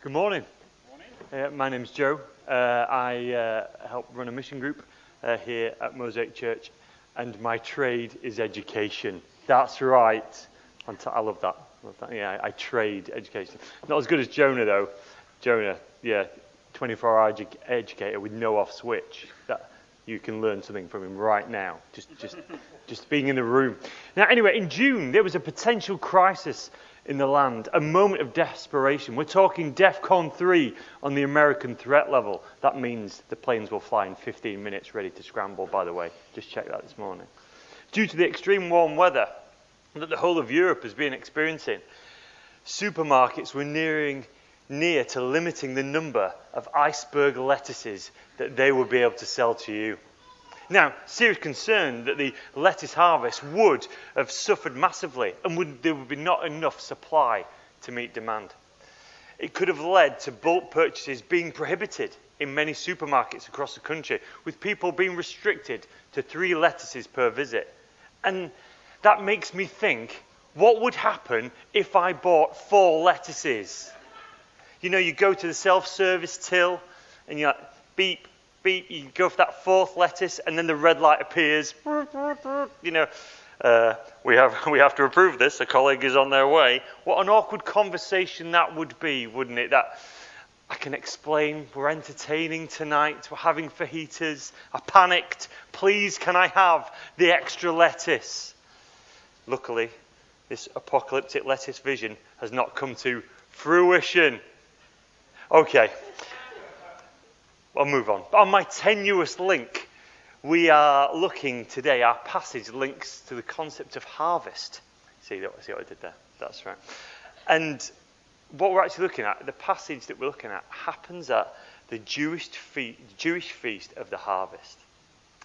Good morning. Good Uh, my name's Jo. Uh, I uh, help run a mission group uh, here at Mosaic Church, and my trade is education. That's right. I love that. love that. Yeah, I, I trade education. Not as good as Jonah, though. Jonah, yeah, 24 hour edu- educator with no off switch. That, you can learn something from him right now, just, just, just being in the room. Now, anyway, in June, there was a potential crisis in the land, a moment of desperation. We're talking DEFCON 3 on the American threat level. That means the planes will fly in 15 minutes, ready to scramble, by the way. Just check that this morning. Due to the extreme warm weather that the whole of Europe has been experiencing, supermarkets were nearing near to limiting the number of iceberg lettuces that they would be able to sell to you. Now, serious concern that the lettuce harvest would have suffered massively and would, there would be not enough supply to meet demand. It could have led to bulk purchases being prohibited in many supermarkets across the country, with people being restricted to three lettuces per visit. And that makes me think what would happen if I bought four lettuces? You know, you go to the self service till and you're like, beep, beep, you go for that fourth lettuce, and then the red light appears. You know, uh, we, have, we have to approve this. A colleague is on their way. What an awkward conversation that would be, wouldn't it? That I can explain. We're entertaining tonight. We're having fajitas. I panicked. Please, can I have the extra lettuce? Luckily, this apocalyptic lettuce vision has not come to fruition. Okay. I'll move on. On my tenuous link, we are looking today, our passage links to the concept of harvest. See, see what I did there? That's right. And what we're actually looking at, the passage that we're looking at, happens at the Jewish, fe- Jewish feast of the harvest.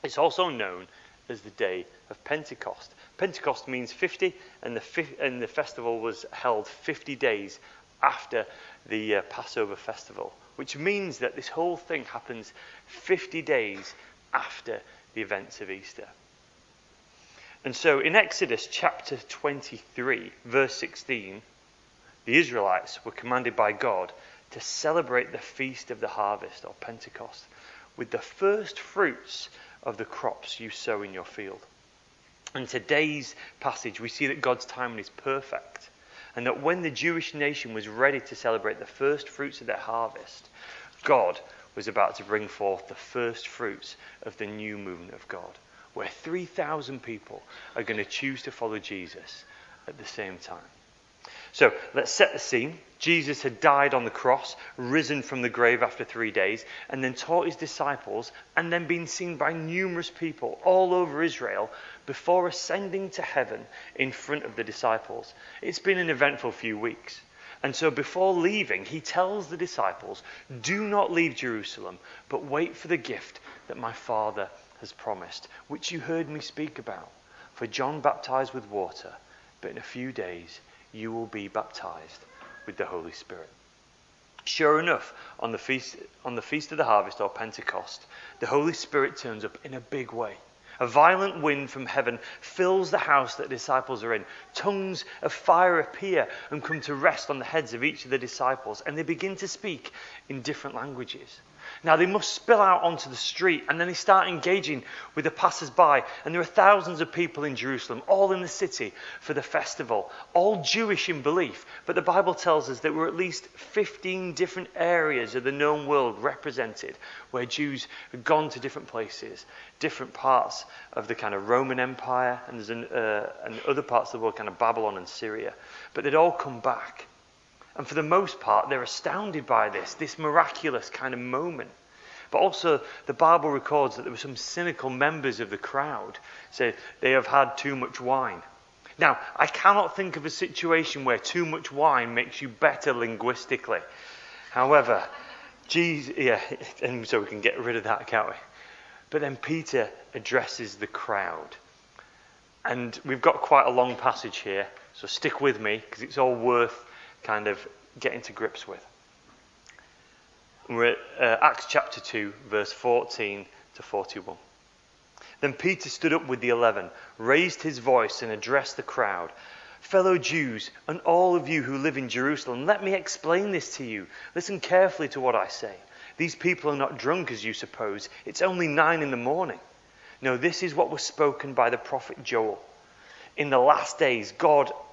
It's also known as the day of Pentecost. Pentecost means 50, and the, fi- and the festival was held 50 days after the uh, Passover festival which means that this whole thing happens 50 days after the events of Easter. And so in Exodus chapter 23, verse 16, the Israelites were commanded by God to celebrate the feast of the harvest or Pentecost with the first fruits of the crops you sow in your field. In today's passage, we see that God's timing is perfect and that when the Jewish nation was ready to celebrate the first fruits of their harvest, God was about to bring forth the first fruits of the new movement of God, where 3,000 people are going to choose to follow Jesus at the same time. So let's set the scene. Jesus had died on the cross, risen from the grave after three days, and then taught his disciples, and then been seen by numerous people all over Israel before ascending to heaven in front of the disciples. It's been an eventful few weeks. And so before leaving, he tells the disciples, Do not leave Jerusalem, but wait for the gift that my Father has promised, which you heard me speak about. For John baptized with water, but in a few days, you will be baptized with the Holy Spirit. Sure enough, on the feast, on the feast of the harvest or Pentecost, the Holy Spirit turns up in a big way. A violent wind from heaven fills the house that the disciples are in. Tongues of fire appear and come to rest on the heads of each of the disciples, and they begin to speak in different languages. Now they must spill out onto the street and then they start engaging with the passers by. And there are thousands of people in Jerusalem, all in the city for the festival, all Jewish in belief. But the Bible tells us there were at least 15 different areas of the known world represented where Jews had gone to different places, different parts of the kind of Roman Empire, and there's an, uh, and other parts of the world, kind of Babylon and Syria. But they'd all come back. And for the most part, they're astounded by this, this miraculous kind of moment. But also, the Bible records that there were some cynical members of the crowd say they have had too much wine. Now, I cannot think of a situation where too much wine makes you better linguistically. However, Jesus, yeah, and so we can get rid of that, can't we? But then Peter addresses the crowd. And we've got quite a long passage here, so stick with me because it's all worth kind of getting to grips with. We're at uh, Acts chapter 2, verse 14 to 41. Then Peter stood up with the eleven, raised his voice, and addressed the crowd Fellow Jews, and all of you who live in Jerusalem, let me explain this to you. Listen carefully to what I say. These people are not drunk as you suppose. It's only nine in the morning. No, this is what was spoken by the prophet Joel. In the last days, God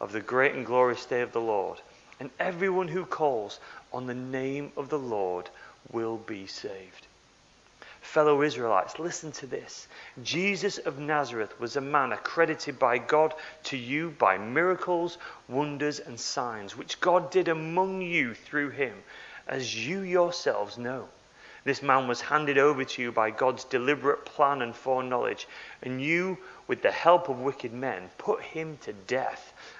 of the great and glorious day of the Lord. And everyone who calls on the name of the Lord will be saved. Fellow Israelites, listen to this. Jesus of Nazareth was a man accredited by God to you by miracles, wonders, and signs, which God did among you through him, as you yourselves know. This man was handed over to you by God's deliberate plan and foreknowledge, and you, with the help of wicked men, put him to death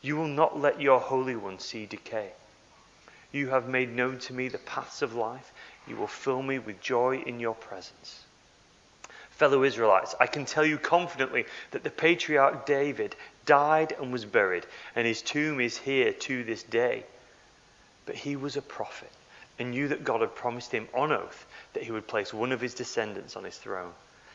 You will not let your Holy One see decay. You have made known to me the paths of life. You will fill me with joy in your presence. Fellow Israelites, I can tell you confidently that the patriarch David died and was buried, and his tomb is here to this day. But he was a prophet and knew that God had promised him on oath that he would place one of his descendants on his throne.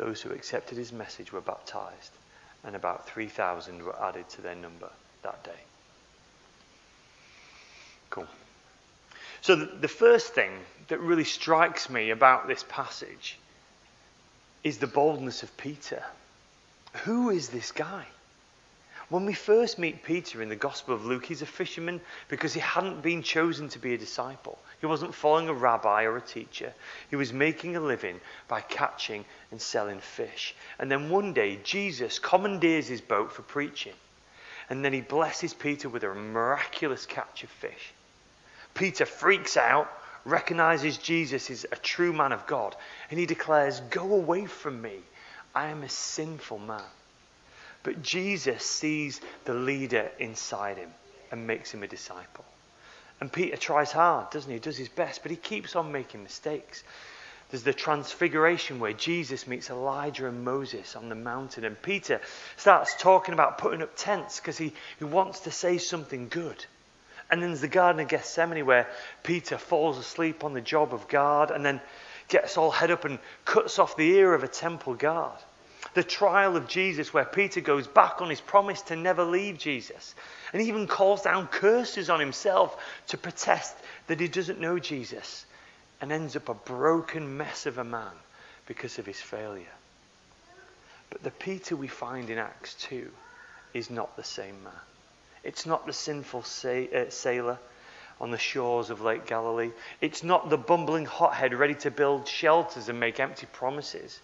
Those who accepted his message were baptized, and about 3,000 were added to their number that day. Cool. So, the first thing that really strikes me about this passage is the boldness of Peter. Who is this guy? When we first meet Peter in the Gospel of Luke, he's a fisherman because he hadn't been chosen to be a disciple. He wasn't following a rabbi or a teacher. He was making a living by catching and selling fish. And then one day, Jesus commandeers his boat for preaching. And then he blesses Peter with a miraculous catch of fish. Peter freaks out, recognizes Jesus is a true man of God, and he declares, Go away from me. I am a sinful man. But Jesus sees the leader inside him and makes him a disciple. And Peter tries hard, doesn't he? He does his best, but he keeps on making mistakes. There's the transfiguration where Jesus meets Elijah and Moses on the mountain, and Peter starts talking about putting up tents because he, he wants to say something good. And then there's the Garden of Gethsemane where Peter falls asleep on the job of guard and then gets all head up and cuts off the ear of a temple guard. The trial of Jesus, where Peter goes back on his promise to never leave Jesus and even calls down curses on himself to protest that he doesn't know Jesus and ends up a broken mess of a man because of his failure. But the Peter we find in Acts 2 is not the same man. It's not the sinful uh, sailor on the shores of Lake Galilee. It's not the bumbling hothead ready to build shelters and make empty promises.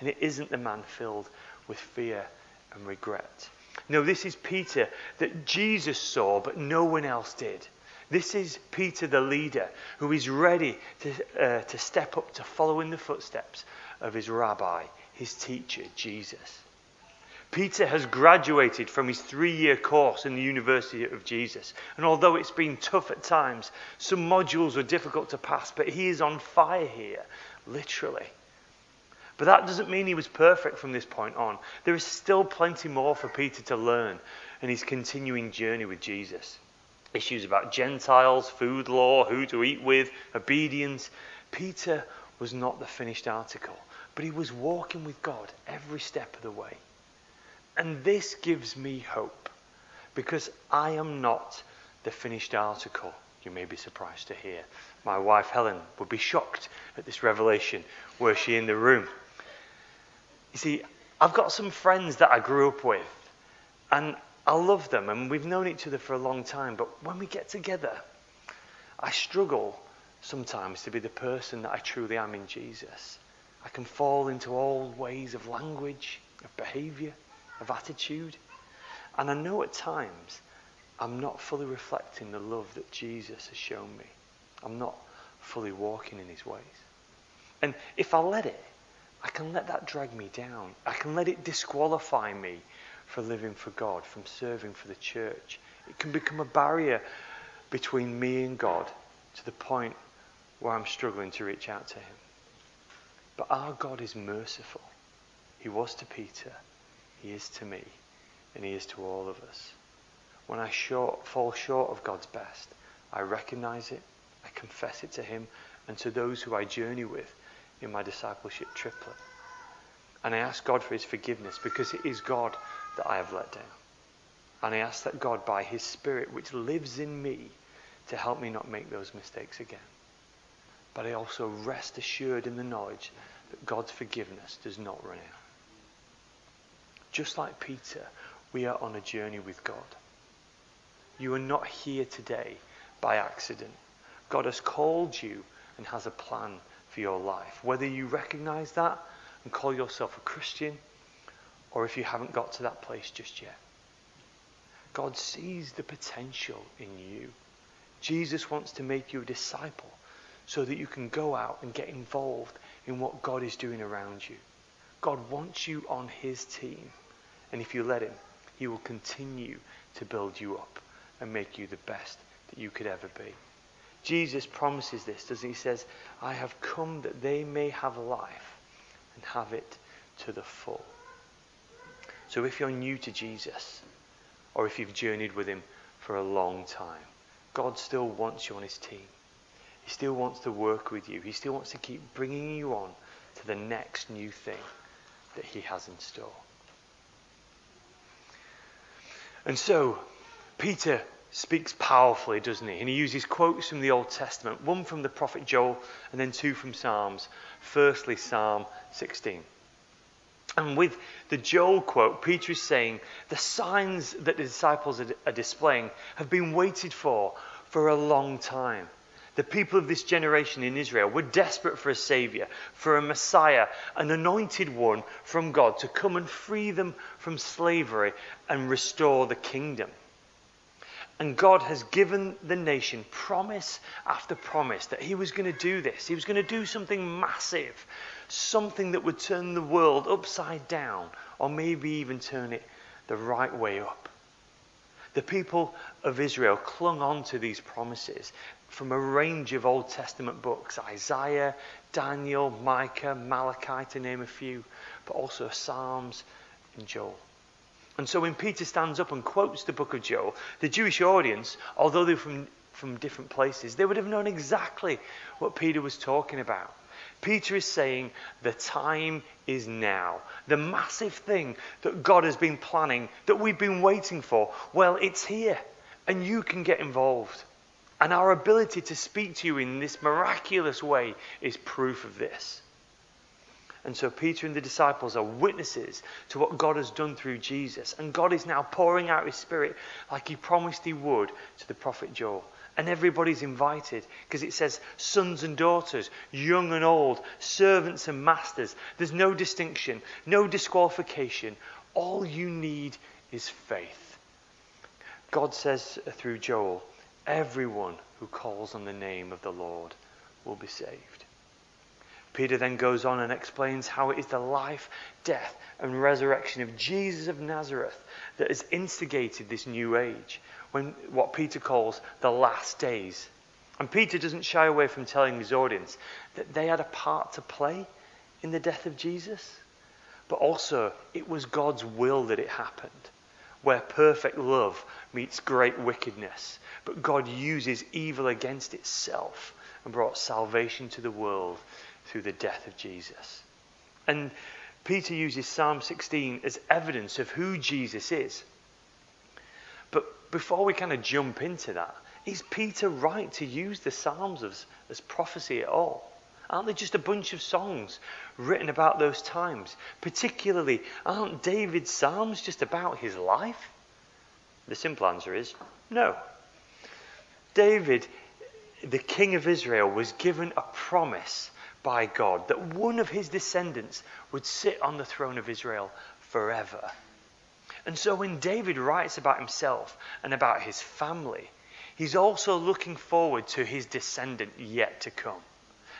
And it isn't the man filled with fear and regret. No, this is Peter that Jesus saw, but no one else did. This is Peter the leader who is ready to, uh, to step up to follow in the footsteps of his rabbi, his teacher, Jesus. Peter has graduated from his three year course in the University of Jesus. And although it's been tough at times, some modules were difficult to pass, but he is on fire here, literally. But that doesn't mean he was perfect from this point on. There is still plenty more for Peter to learn in his continuing journey with Jesus. Issues about Gentiles, food law, who to eat with, obedience. Peter was not the finished article, but he was walking with God every step of the way. And this gives me hope because I am not the finished article, you may be surprised to hear. My wife Helen would be shocked at this revelation were she in the room. You see, I've got some friends that I grew up with, and I love them, and we've known each other for a long time, but when we get together, I struggle sometimes to be the person that I truly am in Jesus. I can fall into old ways of language, of behavior of attitude. And I know at times I'm not fully reflecting the love that Jesus has shown me. I'm not fully walking in his ways. And if I let it, I can let that drag me down. I can let it disqualify me for living for God, from serving for the church. It can become a barrier between me and God to the point where I'm struggling to reach out to Him. But our God is merciful. He was to Peter. He is to me, and He is to all of us. When I short, fall short of God's best, I recognize it, I confess it to Him, and to those who I journey with in my discipleship triplet. And I ask God for His forgiveness because it is God that I have let down. And I ask that God, by His Spirit, which lives in me, to help me not make those mistakes again. But I also rest assured in the knowledge that God's forgiveness does not run out. Just like Peter, we are on a journey with God. You are not here today by accident. God has called you and has a plan for your life. Whether you recognize that and call yourself a Christian, or if you haven't got to that place just yet. God sees the potential in you. Jesus wants to make you a disciple so that you can go out and get involved in what God is doing around you. God wants you on his team. And if you let him, he will continue to build you up and make you the best that you could ever be. Jesus promises this, doesn't he? He says, I have come that they may have life and have it to the full. So if you're new to Jesus, or if you've journeyed with him for a long time, God still wants you on his team. He still wants to work with you. He still wants to keep bringing you on to the next new thing that he has in store. And so, Peter speaks powerfully, doesn't he? And he uses quotes from the Old Testament, one from the prophet Joel, and then two from Psalms. Firstly, Psalm 16. And with the Joel quote, Peter is saying the signs that the disciples are displaying have been waited for for a long time. The people of this generation in Israel were desperate for a Savior, for a Messiah, an anointed one from God to come and free them from slavery and restore the kingdom. And God has given the nation promise after promise that He was going to do this. He was going to do something massive, something that would turn the world upside down, or maybe even turn it the right way up. The people of Israel clung on to these promises from a range of Old Testament books Isaiah, Daniel, Micah, Malachi, to name a few, but also Psalms and Joel. And so when Peter stands up and quotes the book of Joel, the Jewish audience, although they're from, from different places, they would have known exactly what Peter was talking about. Peter is saying the time is now. The massive thing that God has been planning, that we've been waiting for, well, it's here. And you can get involved. And our ability to speak to you in this miraculous way is proof of this. And so Peter and the disciples are witnesses to what God has done through Jesus. And God is now pouring out his spirit like he promised he would to the prophet Joel. And everybody's invited because it says sons and daughters, young and old, servants and masters. There's no distinction, no disqualification. All you need is faith. God says through Joel, everyone who calls on the name of the Lord will be saved. Peter then goes on and explains how it is the life, death, and resurrection of Jesus of Nazareth that has instigated this new age, when what Peter calls the last days. And Peter doesn't shy away from telling his audience that they had a part to play in the death of Jesus, but also it was God's will that it happened, where perfect love meets great wickedness. But God uses evil against itself and brought salvation to the world through the death of Jesus. And Peter uses Psalm 16 as evidence of who Jesus is. But before we kind of jump into that, is Peter right to use the Psalms as, as prophecy at all? Aren't they just a bunch of songs written about those times? Particularly, aren't David's Psalms just about his life? The simple answer is no. David, the king of Israel, was given a promise by God that one of his descendants would sit on the throne of Israel forever. And so when David writes about himself and about his family, he's also looking forward to his descendant yet to come.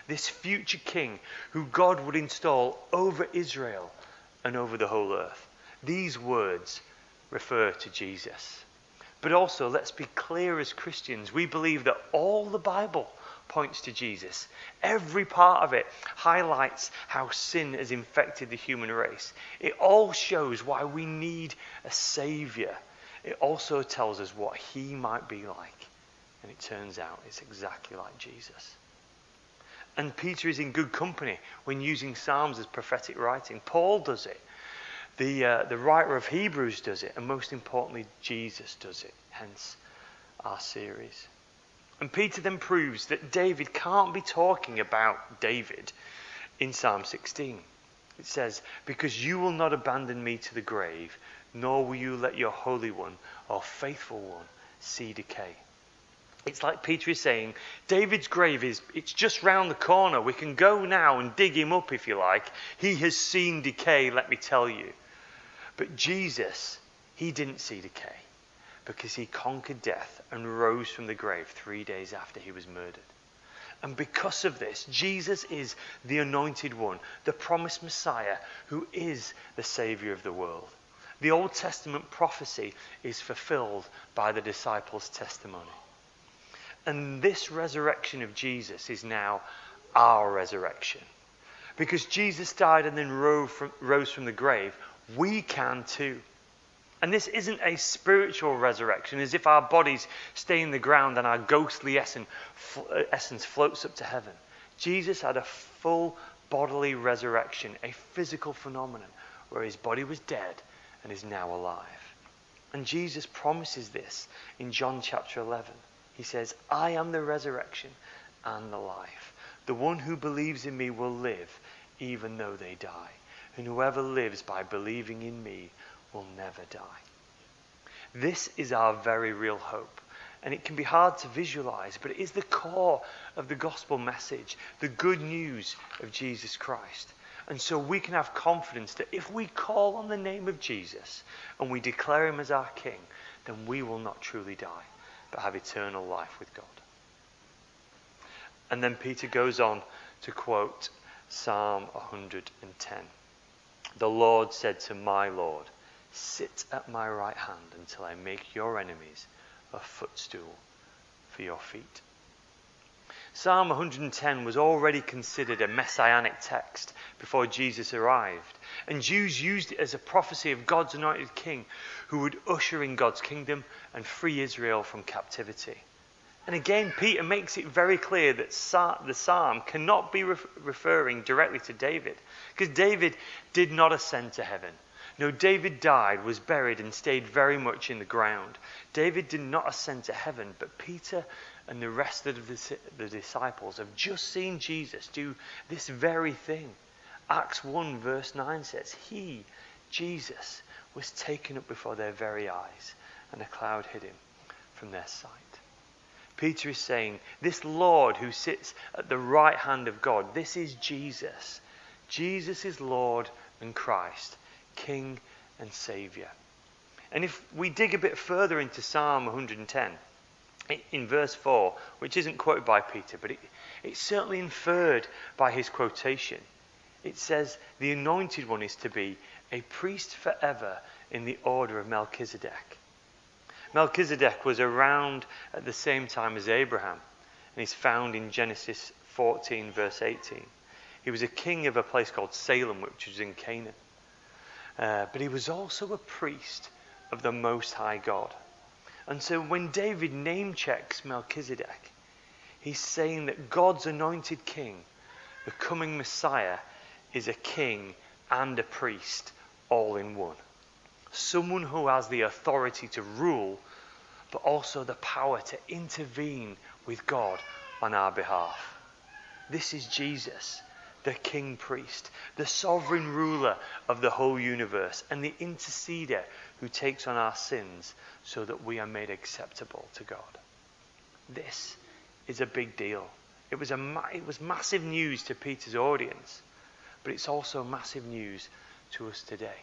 This future king who God would install over Israel and over the whole earth. These words refer to Jesus. But also, let's be clear as Christians, we believe that all the Bible points to Jesus. Every part of it highlights how sin has infected the human race. It all shows why we need a Savior. It also tells us what He might be like. And it turns out it's exactly like Jesus. And Peter is in good company when using Psalms as prophetic writing. Paul does it. The, uh, the writer of Hebrews does it. And most importantly, Jesus does it. Hence our series. And Peter then proves that David can't be talking about David in Psalm 16. It says, Because you will not abandon me to the grave, nor will you let your Holy One or faithful one see decay. It's like Peter is saying, David's grave is it's just round the corner. We can go now and dig him up if you like. He has seen decay, let me tell you. But Jesus, he didn't see decay because he conquered death and rose from the grave three days after he was murdered. And because of this, Jesus is the anointed one, the promised Messiah, who is the Savior of the world. The Old Testament prophecy is fulfilled by the disciples' testimony. And this resurrection of Jesus is now our resurrection. Because Jesus died and then rose from, the grave, we can too. And this isn't a spiritual resurrection, as if our bodies stay in the ground and our ghostly essence, uh, essence floats up to heaven. Jesus had a full bodily resurrection, a physical phenomenon, where his body was dead and is now alive. And Jesus promises this in John chapter 11. He says, I am the resurrection and the life. The one who believes in me will live even though they die. And whoever lives by believing in me will never die. This is our very real hope. And it can be hard to visualize, but it is the core of the gospel message, the good news of Jesus Christ. And so we can have confidence that if we call on the name of Jesus and we declare him as our king, then we will not truly die, but have eternal life with God. And then Peter goes on to quote Psalm 110. The Lord said to my Lord, Sit at my right hand until I make your enemies a footstool for your feet. Psalm 110 was already considered a messianic text before Jesus arrived, and Jews used it as a prophecy of God's anointed king who would usher in God's kingdom and free Israel from captivity. And again, Peter makes it very clear that the psalm cannot be referring directly to David, because David did not ascend to heaven. No, David died, was buried, and stayed very much in the ground. David did not ascend to heaven, but Peter and the rest of the, the disciples have just seen Jesus do this very thing. Acts 1, verse 9 says, He, Jesus, was taken up before their very eyes, and a cloud hid him from their sight. Peter is saying, This Lord who sits at the right hand of God, this is Jesus. Jesus is Lord and Christ, King and Saviour. And if we dig a bit further into Psalm 110, in verse 4, which isn't quoted by Peter, but it, it's certainly inferred by his quotation, it says, The anointed one is to be a priest forever in the order of Melchizedek. Melchizedek was around at the same time as Abraham, and he's found in Genesis 14, verse 18. He was a king of a place called Salem, which was in Canaan. Uh, but he was also a priest of the Most High God. And so when David name checks Melchizedek, he's saying that God's anointed king, the coming Messiah, is a king and a priest all in one someone who has the authority to rule, but also the power to intervene with God on our behalf. This is Jesus, the king priest, the sovereign ruler of the whole universe, and the interceder who takes on our sins so that we are made acceptable to God. This is a big deal. It was, a, it was massive news to Peter's audience, but it's also massive news to us today.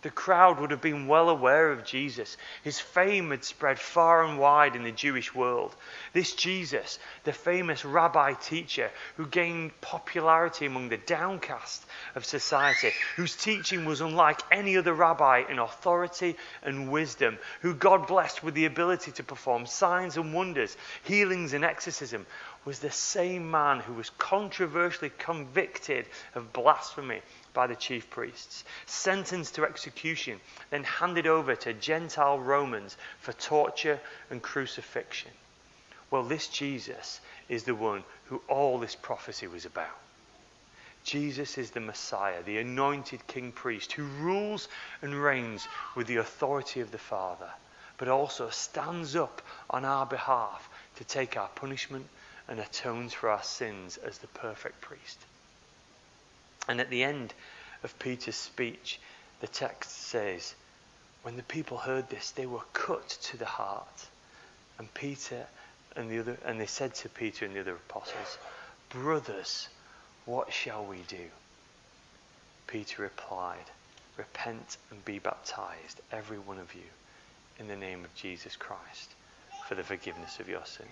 The crowd would have been well aware of Jesus. His fame had spread far and wide in the Jewish world. This Jesus, the famous rabbi teacher who gained popularity among the downcast of society, whose teaching was unlike any other rabbi in authority and wisdom, who God blessed with the ability to perform signs and wonders, healings and exorcism, was the same man who was controversially convicted of blasphemy by the chief priests, sentenced to execution, then handed over to Gentile Romans for torture and crucifixion. Well, this Jesus is the one who all this prophecy was about. Jesus is the Messiah, the anointed king priest who rules and reigns with the authority of the Father, but also stands up on our behalf to take our punishment and atones for our sins as the perfect priest. And at the end of Peter's speech, the text says, when the people heard this, they were cut to the heart. And Peter and the other and they said to Peter and the other apostles, Brothers, what shall we do? Peter replied, Repent and be baptized, every one of you, in the name of Jesus Christ, for the forgiveness of your sins.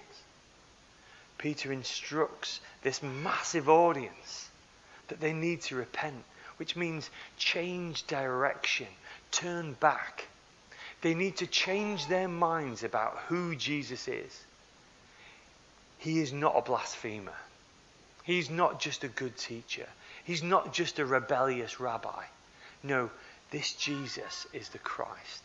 Peter instructs this massive audience that they need to repent, which means change direction, turn back. They need to change their minds about who Jesus is. He is not a blasphemer. He's not just a good teacher. He's not just a rebellious rabbi. No, this Jesus is the Christ,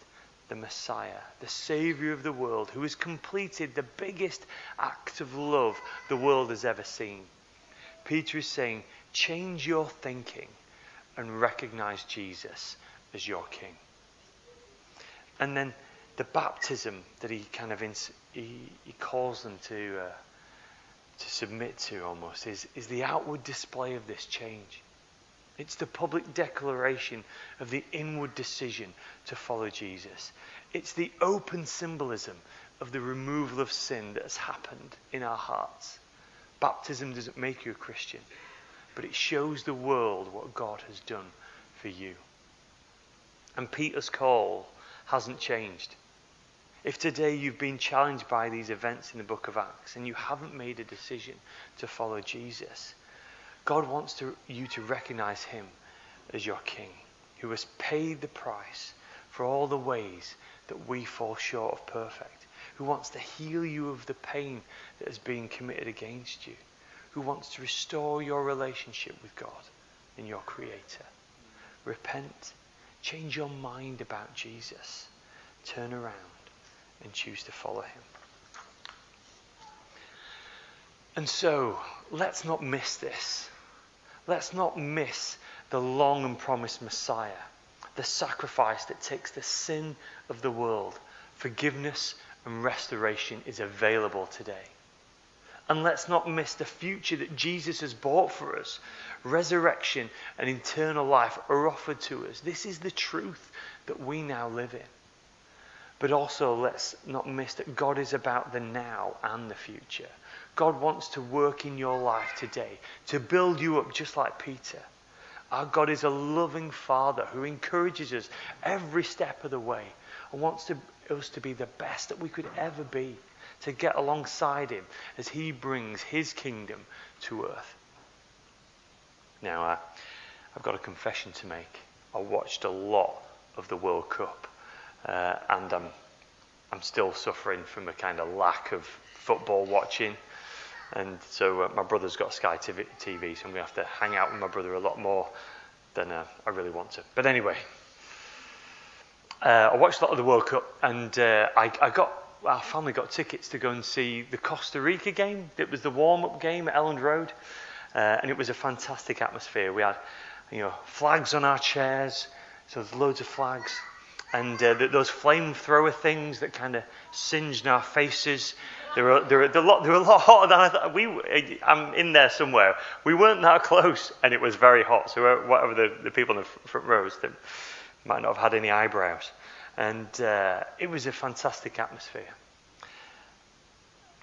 the Messiah, the Savior of the world, who has completed the biggest act of love the world has ever seen. Peter is saying, change your thinking and recognize Jesus as your King. And then the baptism that he kind of ins- he, he calls them to uh, to submit to almost is, is the outward display of this change. It's the public declaration of the inward decision to follow Jesus. It's the open symbolism of the removal of sin that has happened in our hearts. Baptism doesn't make you a Christian but it shows the world what God has done for you. And Peter's call hasn't changed. If today you've been challenged by these events in the book of Acts and you haven't made a decision to follow Jesus, God wants to, you to recognize him as your king, who has paid the price for all the ways that we fall short of perfect, who wants to heal you of the pain that has been committed against you who wants to restore your relationship with God and your Creator. Repent, change your mind about Jesus, turn around and choose to follow Him. And so, let's not miss this. Let's not miss the long and promised Messiah, the sacrifice that takes the sin of the world. Forgiveness and restoration is available today. And let's not miss the future that Jesus has bought for us. Resurrection and eternal life are offered to us. This is the truth that we now live in. But also, let's not miss that God is about the now and the future. God wants to work in your life today to build you up just like Peter. Our God is a loving Father who encourages us every step of the way and wants to, us to be the best that we could ever be, to get alongside Him as He brings His kingdom to earth. Now, uh, I've got a confession to make. I watched a lot of the World Cup, uh, and I'm, I'm still suffering from a kind of lack of football watching. And so uh, my brother's got Sky TV, so I'm going to have to hang out with my brother a lot more than uh, I really want to. But anyway, uh, I watched a lot of the World Cup, and uh, I, I, got our family got tickets to go and see the Costa Rica game. It was the warm-up game at Elland Road, uh, and it was a fantastic atmosphere. We had, you know, flags on our chairs, so there's loads of flags, and uh, those flamethrower things that kind of singed our faces. They were, they, were, they, were lot, they were a lot hotter than I thought. We, I'm in there somewhere. We weren't that close, and it was very hot. So whatever the, the people in the front rows, they might not have had any eyebrows. And uh, it was a fantastic atmosphere.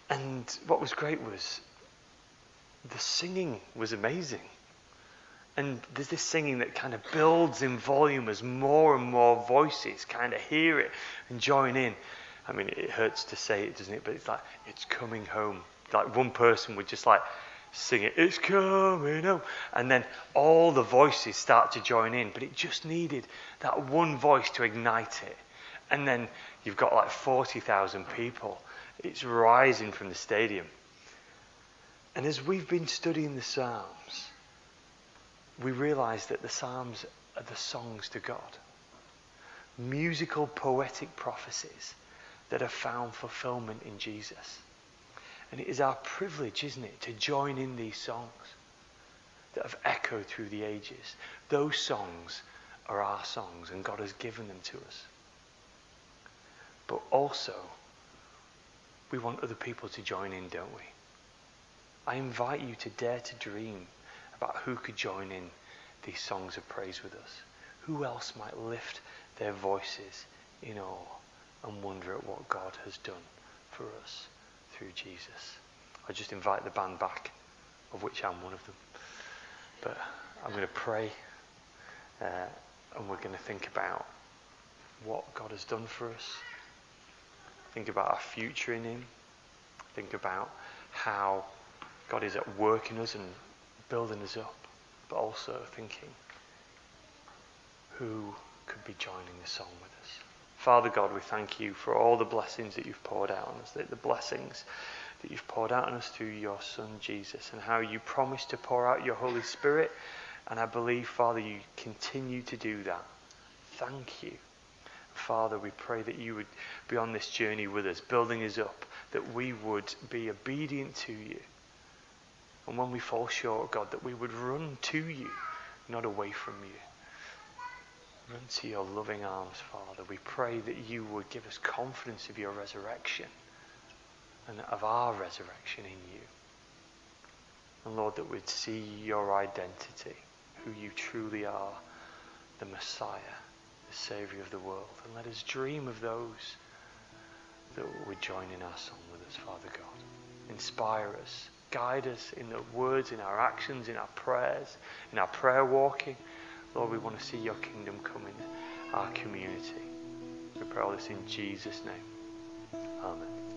And what was great was the singing was amazing. And there's this singing that kind of builds in volume as more and more voices kind of hear it and join in. I mean, it hurts to say it, doesn't it? But it's like, it's coming home. Like one person would just like sing it, it's coming home. And then all the voices start to join in. But it just needed that one voice to ignite it. And then you've got like 40,000 people. It's rising from the stadium. And as we've been studying the Psalms, we realize that the Psalms are the songs to God. Musical, poetic prophecies that have found fulfillment in Jesus. And it is our privilege, isn't it, to join in these songs that have echoed through the ages. Those songs are our songs, and God has given them to us. Also, we want other people to join in, don't we? I invite you to dare to dream about who could join in these songs of praise with us. Who else might lift their voices in awe? and wonder at what God has done for us through Jesus. I just invite the band back, of which I'm one of them. But I'm going to pray uh, and we're going to think about what God has done for us. Think about our future in Him. Think about how God is at work in us and building us up. But also thinking who could be joining the song with us. Father God, we thank you for all the blessings that you've poured out on us, the, the blessings that you've poured out on us through your Son Jesus, and how you promised to pour out your Holy Spirit. And I believe, Father, you continue to do that. Thank you. Father, we pray that you would be on this journey with us, building us up, that we would be obedient to you. And when we fall short, God, that we would run to you, not away from you. Run to your loving arms, Father. We pray that you would give us confidence of your resurrection and of our resurrection in you. And Lord, that we'd see your identity, who you truly are, the Messiah, the Saviour of the world. And let us dream of those that would join in our song with us, Father God. Inspire us, guide us in the words, in our actions, in our prayers, in our prayer walking. Lord, we want to see your kingdom come in our community. We pray all this in Jesus' name. Amen.